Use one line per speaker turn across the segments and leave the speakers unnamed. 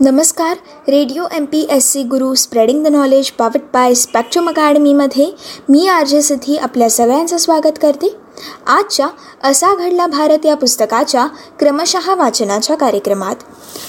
नमस्कार radio M P S C guru spreading the knowledge powered by spectrum अकॅडमीमध्ये मी R J Siddhi आपल्या सगळ्यांचं स्वागत करते. आजच्या असा घडला भारत या पुस्तकाच्या क्रमशः वाचनाच्या कार्यक्रमात.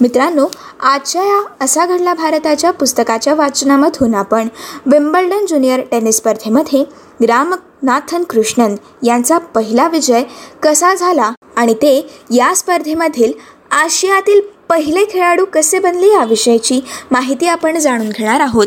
मित्रांनो आजच्या या असा घडला भारताच्या पुस्तकाच्या वाचनामधून आपण विम्बल्डन ज्युनियर टेनिस स्पर्धेमध्ये रामनाथन कृष्णन यांचा पहिला विजय कसा झाला आणि ते या स्पर्धेमधील आशियातील पहिले खेळाडू कसे बनले याविषयीची माहिती आपण जाणून घेणार आहोत.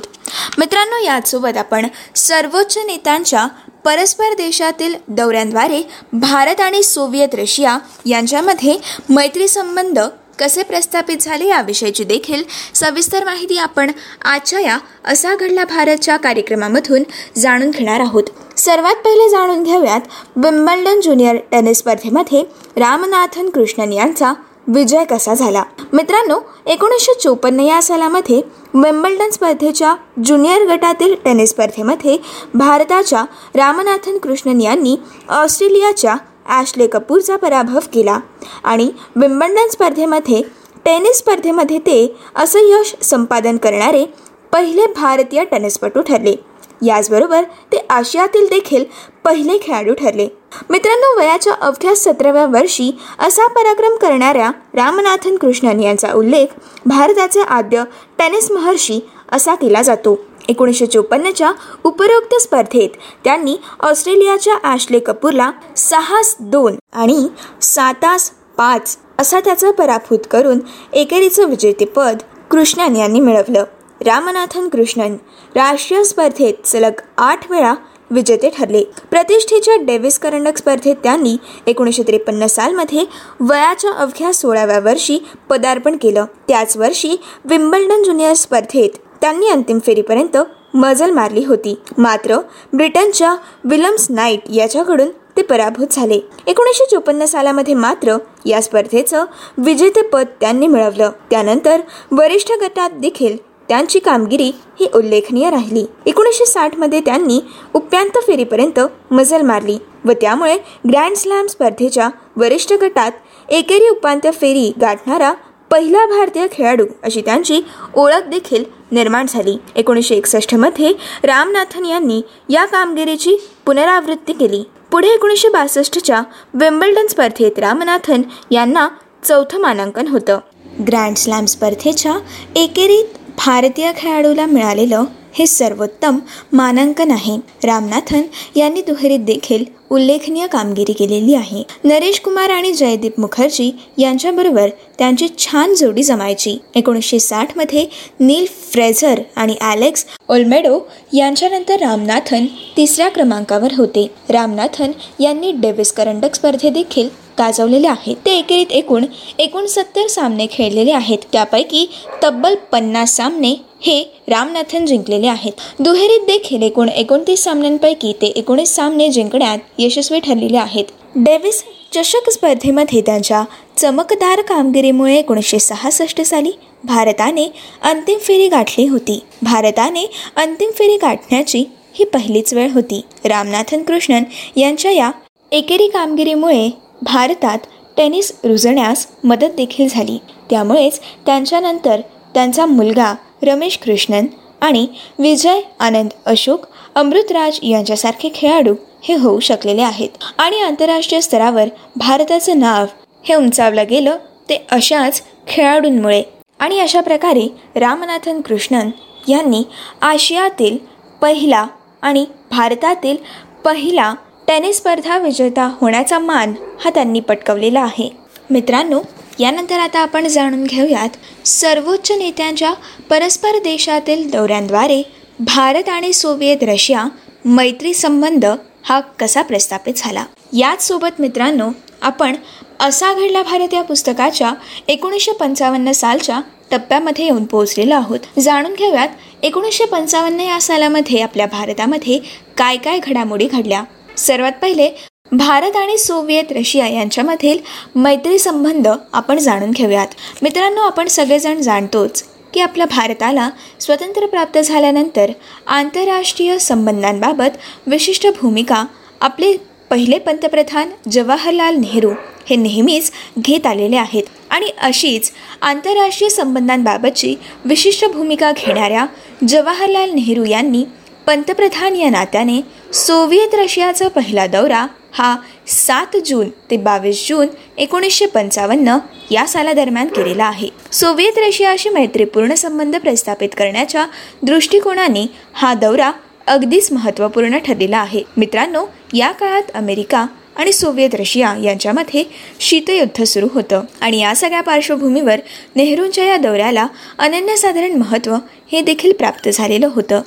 मित्रांनो यासोबत आपण सर्वोच्च नेत्यांच्या परस्पर देशातील दौऱ्यांद्वारे भारत आणि सोव्हिएत रशिया यांच्यामध्ये मैत्री संबंध कसे प्रस्थापित झाले याविषयीची देखील सविस्तर माहिती आपण आजच्या या असा घडला भारतच्या कार्यक्रमामधून जाणून घेणार आहोत. सर्वात पहिले जाणून घेऊयात विम्बल्डन ज्युनियर टेनिस स्पर्धेमध्ये रामनाथन कृष्णन यांचा विजय कसा झाला? मित्रांनो एकोणीसशे चोपन्न या सालामध्ये वेम्बल्डन स्पर्धेच्या ज्युनियर गटातील टेनिस स्पर्धेमध्ये भारताच्या रामनाथन कृष्णन यांनी ऑस्ट्रेलियाच्या ॲशले कपूरचा पराभव केला. आणि विम्बल्डन स्पर्धेमध्ये टेनिस स्पर्धेमध्ये ते असं यश संपादन करणारे पहिले भारतीय टेनिसपटू ठरले. याचबरोबर ते आशियातील देखील पहिले खेळाडू ठरले. मित्रांनो वयाच्या अवघ्या सतराव्या वर्षी असा पराक्रम करणाऱ्या रामनाथन कृष्णन यांचा उल्लेख भारताचे आद्य टेनिस महर्षी असा केला जातो. एकोणीसशे चोपन्नच्या उपरोक्त स्पर्धेत त्यांनी ऑस्ट्रेलियाच्या ॲशले कपूरला सहास दोन आणि सातास पाच असा त्याचा पराभूत करून एकेरीचं विजेतेपद कृष्णन यांनी मिळवलं. रामनाथन कृष्णन राष्ट्रीय स्पर्धेत सलग आठ वेळा विजेते ठरले. प्रतिष्ठेच्या डेव्हिस करंडक स्पर्धेत त्यांनी एकोणीसशे त्रेपन्न सालमध्ये वयाच्या अवघ्या सोळाव्या वर्षी पदार्पण केलं. त्याच वर्षी विम्बल्डन ज्युनियर स्पर्धेत त्यांनी अंतिम फेरीपर्यंत मजल मारली होती. मात्र ब्रिटनच्या विलम्स नाईट याच्याकडून ते पराभूत झाले. एकोणीसशे चोपन्न सालामध्ये मात्र या स्पर्धेचं विजेतेपद त्यांनी मिळवलं. त्यानंतर वरिष्ठ गटात देखील त्यांची कामगिरी ही उल्लेखनीय राहिली. एकोणीसशे साठमध्ये त्यांनी उपांत फेरीपर्यंत मजल मारली व त्यामुळे ग्रँड स्लॅम स्पर्धेच्या वरिष्ठ गटात एकेरी उपांत्य फेरी गाठणारा पहिला भारतीय खेळाडू अशी त्यांची ओळख देखील निर्माण झाली. एकोणीसशे एकसष्टमध्ये रामनाथन यांनी या कामगिरीची पुनरावृत्ती केली. पुढे एकोणीसशे बासष्टच्या विम्बल्डन स्पर्धेत रामनाथन यांना चौथं मानांकन होतं. ग्रँड स्लॅम स्पर्धेच्या एकेरीत भारतीय खेळाडूला मिळालेलं हे सर्वोत्तम मानांकन आहे. रामनाथन यांनी दुहेरीत देखील उल्लेखनीय कामगिरी केलेली आहे. नरेश कुमार आणि जयदीप मुखर्जी यांच्याबरोबर त्यांची छान जोडी जमायची. एकोणीसशे साठमध्ये नील फ्रेझर आणि ॲलेक्स ओल्मेडो यांच्यानंतर रामनाथन तिसऱ्या क्रमांकावर होते. रामनाथन यांनी डेव्हिस करंडक स्पर्धे देखील गाजवलेले आहेत. ते एकेरीत एकूण एकोणसत्तर सामने खेळलेले आहेत. त्यापैकी तब्बल पन्नास सामने हे रामनाथन जिंकलेले आहेत. दुहेरीत देखील एकूण एकोणतीस सामन्यांपैकी ते एकोणीस सामने जिंकण्यात यशस्वी ठरलेले आहेत. डेव्हिस चषक स्पर्धेमध्ये त्यांच्या चमकदार कामगिरीमुळे एकोणीसशे सहासष्ट साली भारताने अंतिम फेरी गाठली होती. भारताने अंतिम फेरी गाठण्याची ही पहिलीच वेळ होती. रामनाथन कृष्णन यांच्या या एकेरी कामगिरीमुळे भारतात टेनिस रुजण्यास मदत देखील झाली. त्यामुळेच त्यांच्यानंतर त्यांचा मुलगा रमेश कृष्णन आणि विजय आनंद अशोक अमृतराज यांच्यासारखे खेळाडू हे होऊ शकलेले आहेत. आणि आंतरराष्ट्रीय स्तरावर भारताचं नाव हे उंचावलं गेलं ते अशाच खेळाडूंमुळे. आणि अशा प्रकारे रामनाथन कृष्णन यांनी आशियातील पहिला आणि भारतातील पहिला टेनिस स्पर्धा विजेता होण्याचा मान हा त्यांनी पटकवलेला आहे. मित्रांनो यानंतर आता आपण जाणून घेऊयात सर्वोच्च नेत्यांच्या परस्पर देशातील दौऱ्यांद्वारे भारत आणि सोव्हिएत रशिया मैत्री संबंध हा कसा प्रस्थापित झाला? याचसोबत मित्रांनो आपण असा घडला भारत या पुस्तकाच्या एकोणीसशे पंचावन्न सालच्या टप्प्यामध्ये येऊन पोहोचलेलो आहोत. जाणून घेऊयात एकोणीसशे पंचावन्न या सालामध्ये आपल्या भारतामध्ये काय काय घडामोडी घडल्या? सर्वात पहिले भारत आणि सोव्हिएत रशिया यांच्यामधील मैत्री संबंध आपण जाणून घेऊयात. मित्रांनो आपण सगळेजण जाणतोच की आपल्या भारताला स्वातंत्र्य प्राप्त झाल्यानंतर आंतरराष्ट्रीय संबंधांबाबत विशिष्ट भूमिका आपले पहिले पंतप्रधान जवाहरलाल नेहरू हे नेहमीच घेत आलेले आहेत आणि अशीच आंतरराष्ट्रीय संबंधांबाबतची विशिष्ट भूमिका घेणाऱ्या जवाहरलाल नेहरू यांनी पंतप्रधान या नात्याने सोव्हिएत रशियाचा पहिला दौरा हा सात जून ते बावीस जून एकोणीसशे पंचावन्न या सालादरम्यान केलेला आहे. सोव्हिएत रशियाशी मैत्रीपूर्ण संबंध प्रस्थापित करण्याच्या दृष्टिकोनाने हा दौरा अगदीच महत्त्वपूर्ण ठरलेला आहे. मित्रांनो या काळात अमेरिका आणि सोव्हिएत रशिया यांच्यामध्ये शीतयुद्ध सुरू होतं आणि या सगळ्या पार्श्वभूमीवर नेहरूंच्या या दौऱ्याला अनन्यसाधारण महत्त्व हे देखील प्राप्त झालेलं होतं.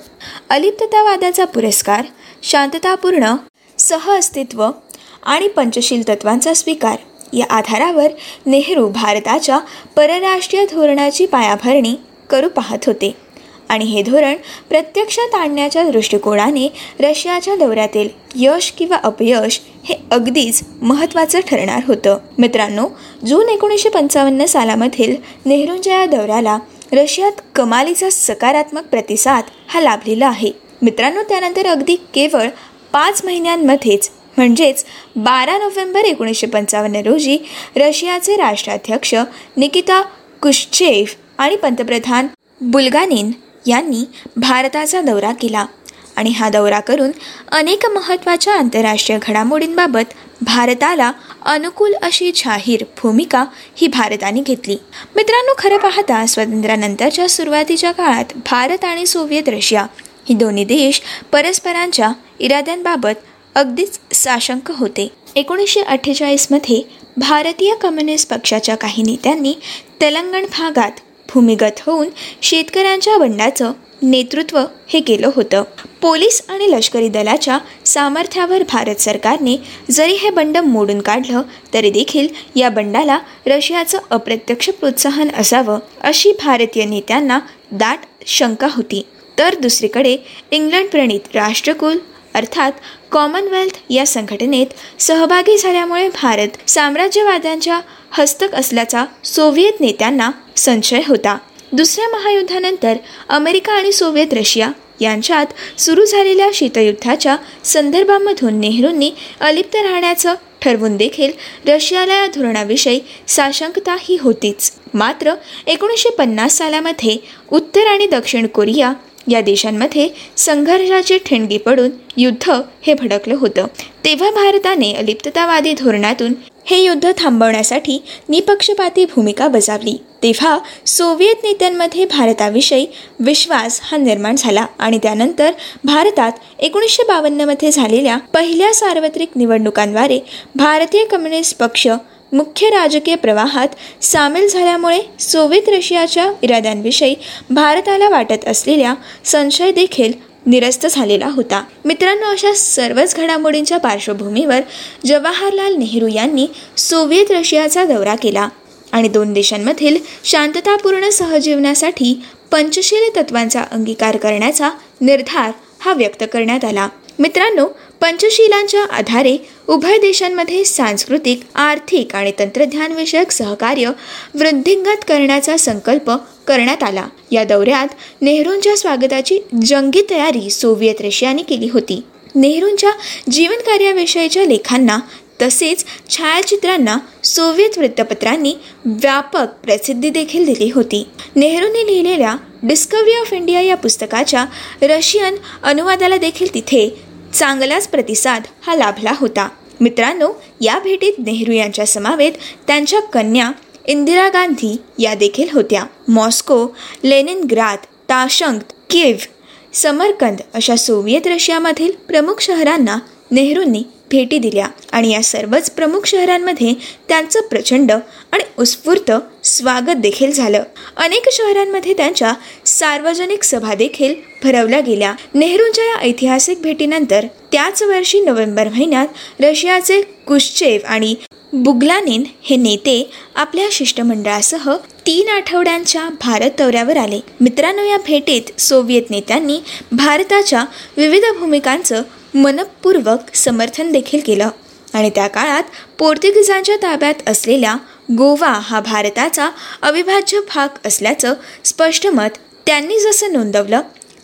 अलिप्ततावादाचा पुरस्कार शांततापूर्ण सहअस्तित्व आणि पंचशील तत्वांचा स्वीकार. या आधारावर नेहरू भारताच्या परराष्ट्रीय धोरणाची पायाभरणी करू पाहत होते. आणि हे धोरण प्रत्यक्षात आणण्याच्या दृष्टिकोनाने रशियाच्या दौऱ्यातील यश किंवा अपयश हे अगदीच महत्त्वाचं ठरणार होतं. मित्रांनो जून एकोणीसशे पंचावन्न सालामधील नेहरूंच्या या दौऱ्याला रशियात कमालीचा सकारात्मक प्रतिसाद हा लाभलेला आहे. मित्रांनो त्यानंतर अगदी केवळ पाच महिन्यांमध्येच म्हणजेच बारा नोव्हेंबर एकोणीसशे पंचावन्न रोजी रशियाचे राष्ट्राध्यक्ष निकिता कुश्चेव आणि पंतप्रधान बुलगानिन यांनी भारताचा दौरा केला. आणि हा दौरा करून अनेक महत्त्वाच्या आंतरराष्ट्रीय घडामोडींबाबत भारताला अनुकूल अशी जाहीर भूमिका ही भारताने घेतली. मित्रांनो खरं पाहता स्वातंत्र्यानंतरच्या सुरुवातीच्या काळात भारत आणि सोव्हिएत रशिया ही दोन्ही देश परस्परांच्या इराद्यांबाबत अगदीच साशंक होते. एकोणीसशे अठ्ठेचाळीसमध्ये भारतीय कम्युनिस्ट पक्षाच्या काही नेत्यांनी तेलंगण भागात भूमिगत होऊन शेतकऱ्यांच्या बंडाचं नेतृत्व हे केलं होतं. पोलीस आणि लष्करी दलाच्या सामर्थ्यावर भारत सरकारने जरी हे बंड मोडून काढलं तरी देखील या बंडाला रशियाचं अप्रत्यक्ष प्रोत्साहन असावं अशी भारतीय नेत्यांना दाट शंका होती. तर दुसरीकडे इंग्लंड प्रणित राष्ट्रकुल अर्थात कॉमनवेल्थ या संघटनेत सहभागी झाल्यामुळे भारत साम्राज्यवाद्यांच्या हस्तक असल्याचा सोव्हिएत नेत्यांना संशय होता. दुसऱ्या महायुद्धानंतर अमेरिका आणि सोव्हिएत रशिया यांच्यात सुरू झालेल्या शीतयुद्धाच्या संदर्भामधून नेहरूंनी अलिप्त राहण्याचं ठरवून देखील रशियाला या धोरणाविषयी साशंकता ही होतीच. मात्र एकोणीसशे पन्नास सालामध्ये उत्तर आणि दक्षिण कोरिया या देशांमध्ये संघर्षाची ठिणगी पडून युद्ध हे भडकलं होतं. तेव्हा भारताने अलिप्ततावादी धोरणातून हे युद्ध थांबवण्यासाठी निपक्षपाती भूमिका बजावली. तेव्हा सोव्हिएत नेत्यांमध्ये भारताविषयी विश्वास हा निर्माण झाला आणि त्यानंतर भारतात एकोणीसशे बावन्नमध्ये झालेल्या पहिल्या सार्वत्रिक निवडणुकांद्वारे भारतीय कम्युनिस्ट पक्ष मुख्य राजकीय प्रवाहात सामील झाल्यामुळे सोव्हिएत रशियाच्या इराद्यांविषयी भारताला वाटत असलेल्या संशय देखील निरस्त झालेला होता. मित्रांनो अशा सर्वच घडामोडींच्या पार्श्वभूमीवर जवाहरलाल नेहरू यांनी सोव्हिएत रशियाचा दौरा केला आणि दोन देशांमधील शांततापूर्ण सहजीवनासाठी पंचशील तत्वांचा अंगीकार करण्याचा निर्धार हा व्यक्त करण्यात आला. मित्रांनो पंचशीलांच्या आधारे उभय देशांमध्ये सांस्कृतिक आर्थिक आणि तंत्रज्ञानविषयक सहकार्य वृद्धिंगत करण्याचा संकल्प करण्यात आला. या दौऱ्यात नेहरूंच्या स्वागताची जंगी तयारी सोव्हिएत रशियाने केली होती. नेहरूंच्या जीवनकार्याविषयीच्या लेखांना तसेच छायाचित्रांना सोव्हिएत वृत्तपत्रांनी व्यापक प्रसिद्धी देखील दिली होती. नेहरूंनी लिहिलेल्या डिस्कवरी ऑफ इंडिया या पुस्तकाच्या रशियन अनुवादाला देखील तिथे चांगलाच प्रतिसाद हा लाभला होता. मित्रांनो या भेटीत नेहरू यांच्या समावेत त्यांच्या कन्या इंदिरा गांधी या देखील होत्या. Moscow Leningrad Tashkent Kiev Samarkand अशा सोव्हिएत रशियामधील प्रमुख शहरांना नेहरूंनी भेटी दिल्या आणि या सर्वच प्रमुख शहरांमध्ये त्यांचं प्रचंड आणि उत्स्फूर्त स्वागत देखील झालं. अनेक शहरांमध्ये त्यांच्या सार्वजनिक सभा देखील भरवल्या गेल्या. नेहरूंच्या या ऐतिहासिक भेटीनंतर त्याच वर्षी नोव्हेंबर महिन्यात रशियाचे कुश्चेव आणि बुगलानेन हे नेते आपल्या शिष्टमंडळासह तीन आठवड्यांच्या भारत दौऱ्यावर आले. मित्रांनो या भेटीत सोव्हिएत नेत्यांनी भारताच्या विविध भूमिकांचं मनपूर्वक समर्थन देखील केलं. आणि त्या काळात पोर्तुगीजांच्या ताब्यात असलेल्या गोवा हा भारताचा अविभाज्य भाग असल्याचं स्पष्ट मत त्यांनी जसं नोंदवलं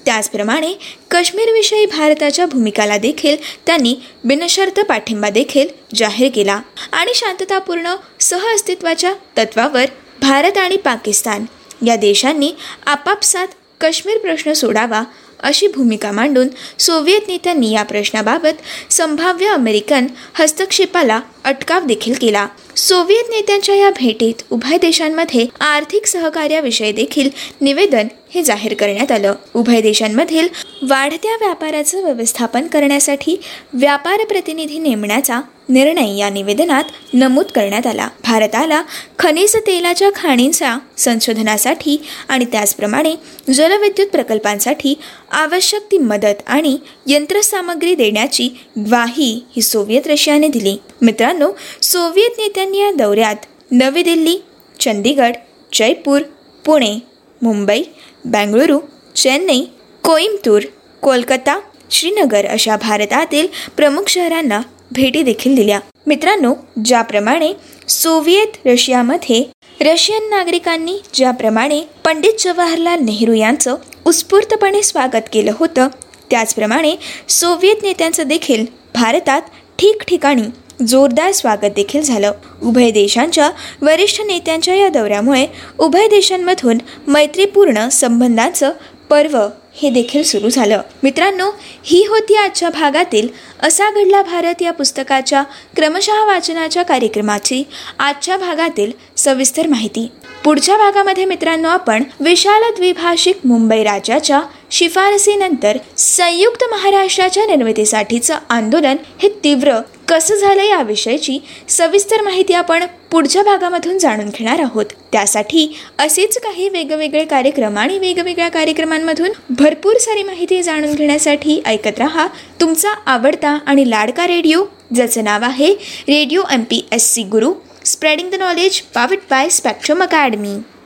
त्याचप्रमाणे काश्मीरविषयी भारताच्या भूमिकाला देखील त्यांनी बिनशर्त पाठिंबा देखील जाहीर केला आणि शांततापूर्ण सहअस्तित्वाच्या तत्वावर भारत आणि पाकिस्तान या देशांनी आपापसात काश्मीर प्रश्न सोडावा अशी भूमिका मांडून सोव्हिएत नेत्यांनी या प्रश्नाबाबत संभाव्य अमेरिकन हस्तक्षेपाला अटकाव देखील केला. सोव्हिएत नेत्यांच्या या भेटीत उभय देशांमध्ये आर्थिक सहकार्याविषयी देखील निवेदन हे जाहीर करण्यात आलं. उभय देशांमधील वाढत्या व्यापाराचं व्यवस्थापन करण्यासाठी व्यापार प्रतिनिधी नेमण्याचा निर्णय या निवेदनात नमूद करण्यात आला. भारताला खनिज तेलाच्या खाणींच्या संशोधनासाठी आणि त्याचप्रमाणे जलविद्युत प्रकल्पांसाठी आवश्यक ती मदत आणि यंत्रसामग्री देण्याची ग्वाही ही सोव्हिएत रशियाने दिली. मित्रांनो सोव्हिएत नेत्यांनी या दौऱ्यात नवी दिल्ली चंदीगड जयपूर पुणे मुंबई बेंगळुरू चेन्नई कोईमतूर कोलकाता श्रीनगर अशा भारतातील प्रमुख शहरांना भेटी देखील दिल्या. मित्रांनो ज्याप्रमाणे सोव्हिएत रशियामध्ये रशियन नागरिकांनी ज्याप्रमाणे पंडित जवाहरलाल नेहरू यांचं उत्स्फूर्तपणे स्वागत केलं होतं त्याचप्रमाणे सोव्हिएत नेत्यांचं देखील भारतात ठिकठिकाणी जोरदार स्वागत देखील झालं. उभय देशांच्या वरिष्ठ नेत्यांच्या या दौऱ्यामुळे उभय देशांमधून मैत्रीपूर्ण संबंधांचं पर्व हे देखील सुरू झालं. मित्रांनो ही होती आजच्या भागातील असा घडला भारत या पुस्तकाच्या क्रमशः वाचनाच्या कार्यक्रमाची आजच्या भागातील सविस्तर माहिती. पुढच्या भागामध्ये मित्रांनो आपण विशाल द्विभाषिक मुंबई राज्याच्या शिफारसीनंतर संयुक्त महाराष्ट्राच्या निर्मितीसाठीचं आंदोलन हे तीव्र कसं झालं याविषयीची सविस्तर माहिती आपण पुढच्या भागामधून जाणून घेणार आहोत. त्यासाठी असेच काही वेगवेगळे कार्यक्रम आणि वेगवेगळ्या कार्यक्रमांमधून भरपूर सारी माहिती जाणून घेण्यासाठी ऐकत रहा. तुमचा आवडता आणि लाडका रेडिओ ज्याचं नाव आहे Radio M P S C Guru spreading the knowledge powered by Spectrum Academy.